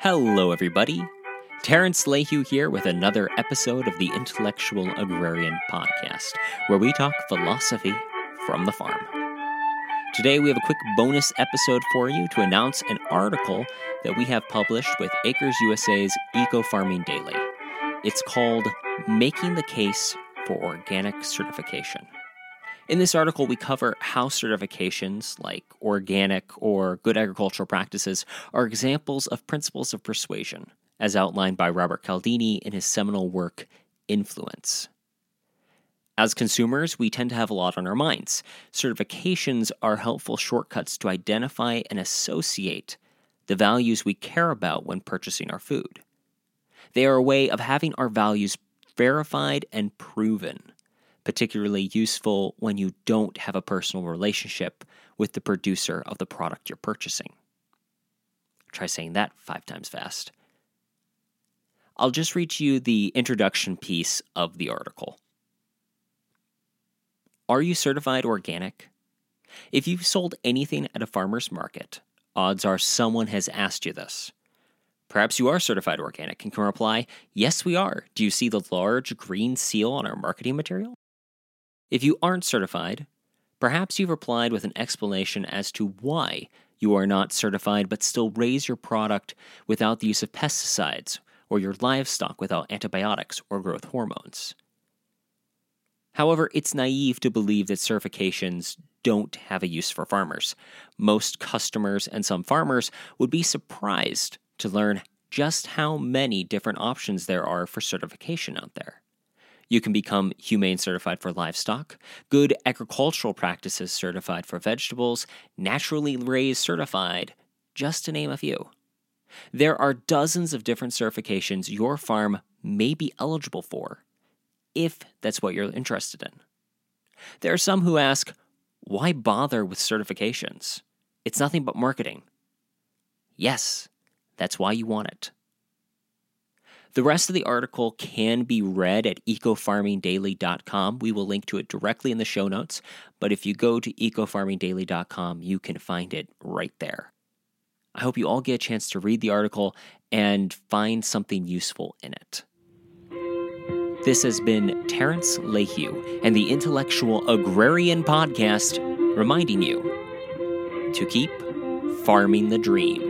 Hello, everybody. Terrance Layhew here with another episode of the Intellectual Agrarian Podcast, where we talk philosophy from the farm. Today, we have a quick bonus episode for you to announce an article that we have published with Acres USA's Eco Farming Daily. It's called Making the Case for Organic Certification. In this article, we cover how certifications like organic or good agricultural practices are examples of principles of persuasion, as outlined by Robert Cialdini in his seminal work, Influence. As consumers, we tend to have a lot on our minds. Certifications are helpful shortcuts to identify and associate the values we care about when purchasing our food. They are a way of having our values verified and proven particularly useful when you don't have a personal relationship with the producer of the product you're purchasing. Try saying that five times fast. I'll just read you the introduction piece of the article. Are you certified organic? If you've sold anything at a farmer's market, odds are someone has asked you this. Perhaps you are certified organic and can reply, Yes, we are. Do you see the large green seal on our marketing material? If you aren't certified, perhaps you've replied with an explanation as to why you are not certified but still raise your product without the use of pesticides or your livestock without antibiotics or growth hormones. However, it's naive to believe that certifications don't have a use for farmers. Most customers and some farmers would be surprised to learn just how many different options there are for certification out there. You can become humane certified for livestock, good agricultural practices certified for vegetables, naturally raised certified, just to name a few. There are dozens of different certifications your farm may be eligible for, if that's what you're interested in. There are some who ask, why bother with certifications? It's nothing but marketing. Yes, that's why you want it. The rest of the article can be read at ecofarmingdaily.com. We will link to it directly in the show notes, but if you go to ecofarmingdaily.com, you can find it right there. I hope you all get a chance to read the article and find something useful in it. This has been Terrance Layhew and the Intellectual Agrarian Podcast reminding you to keep farming the dream.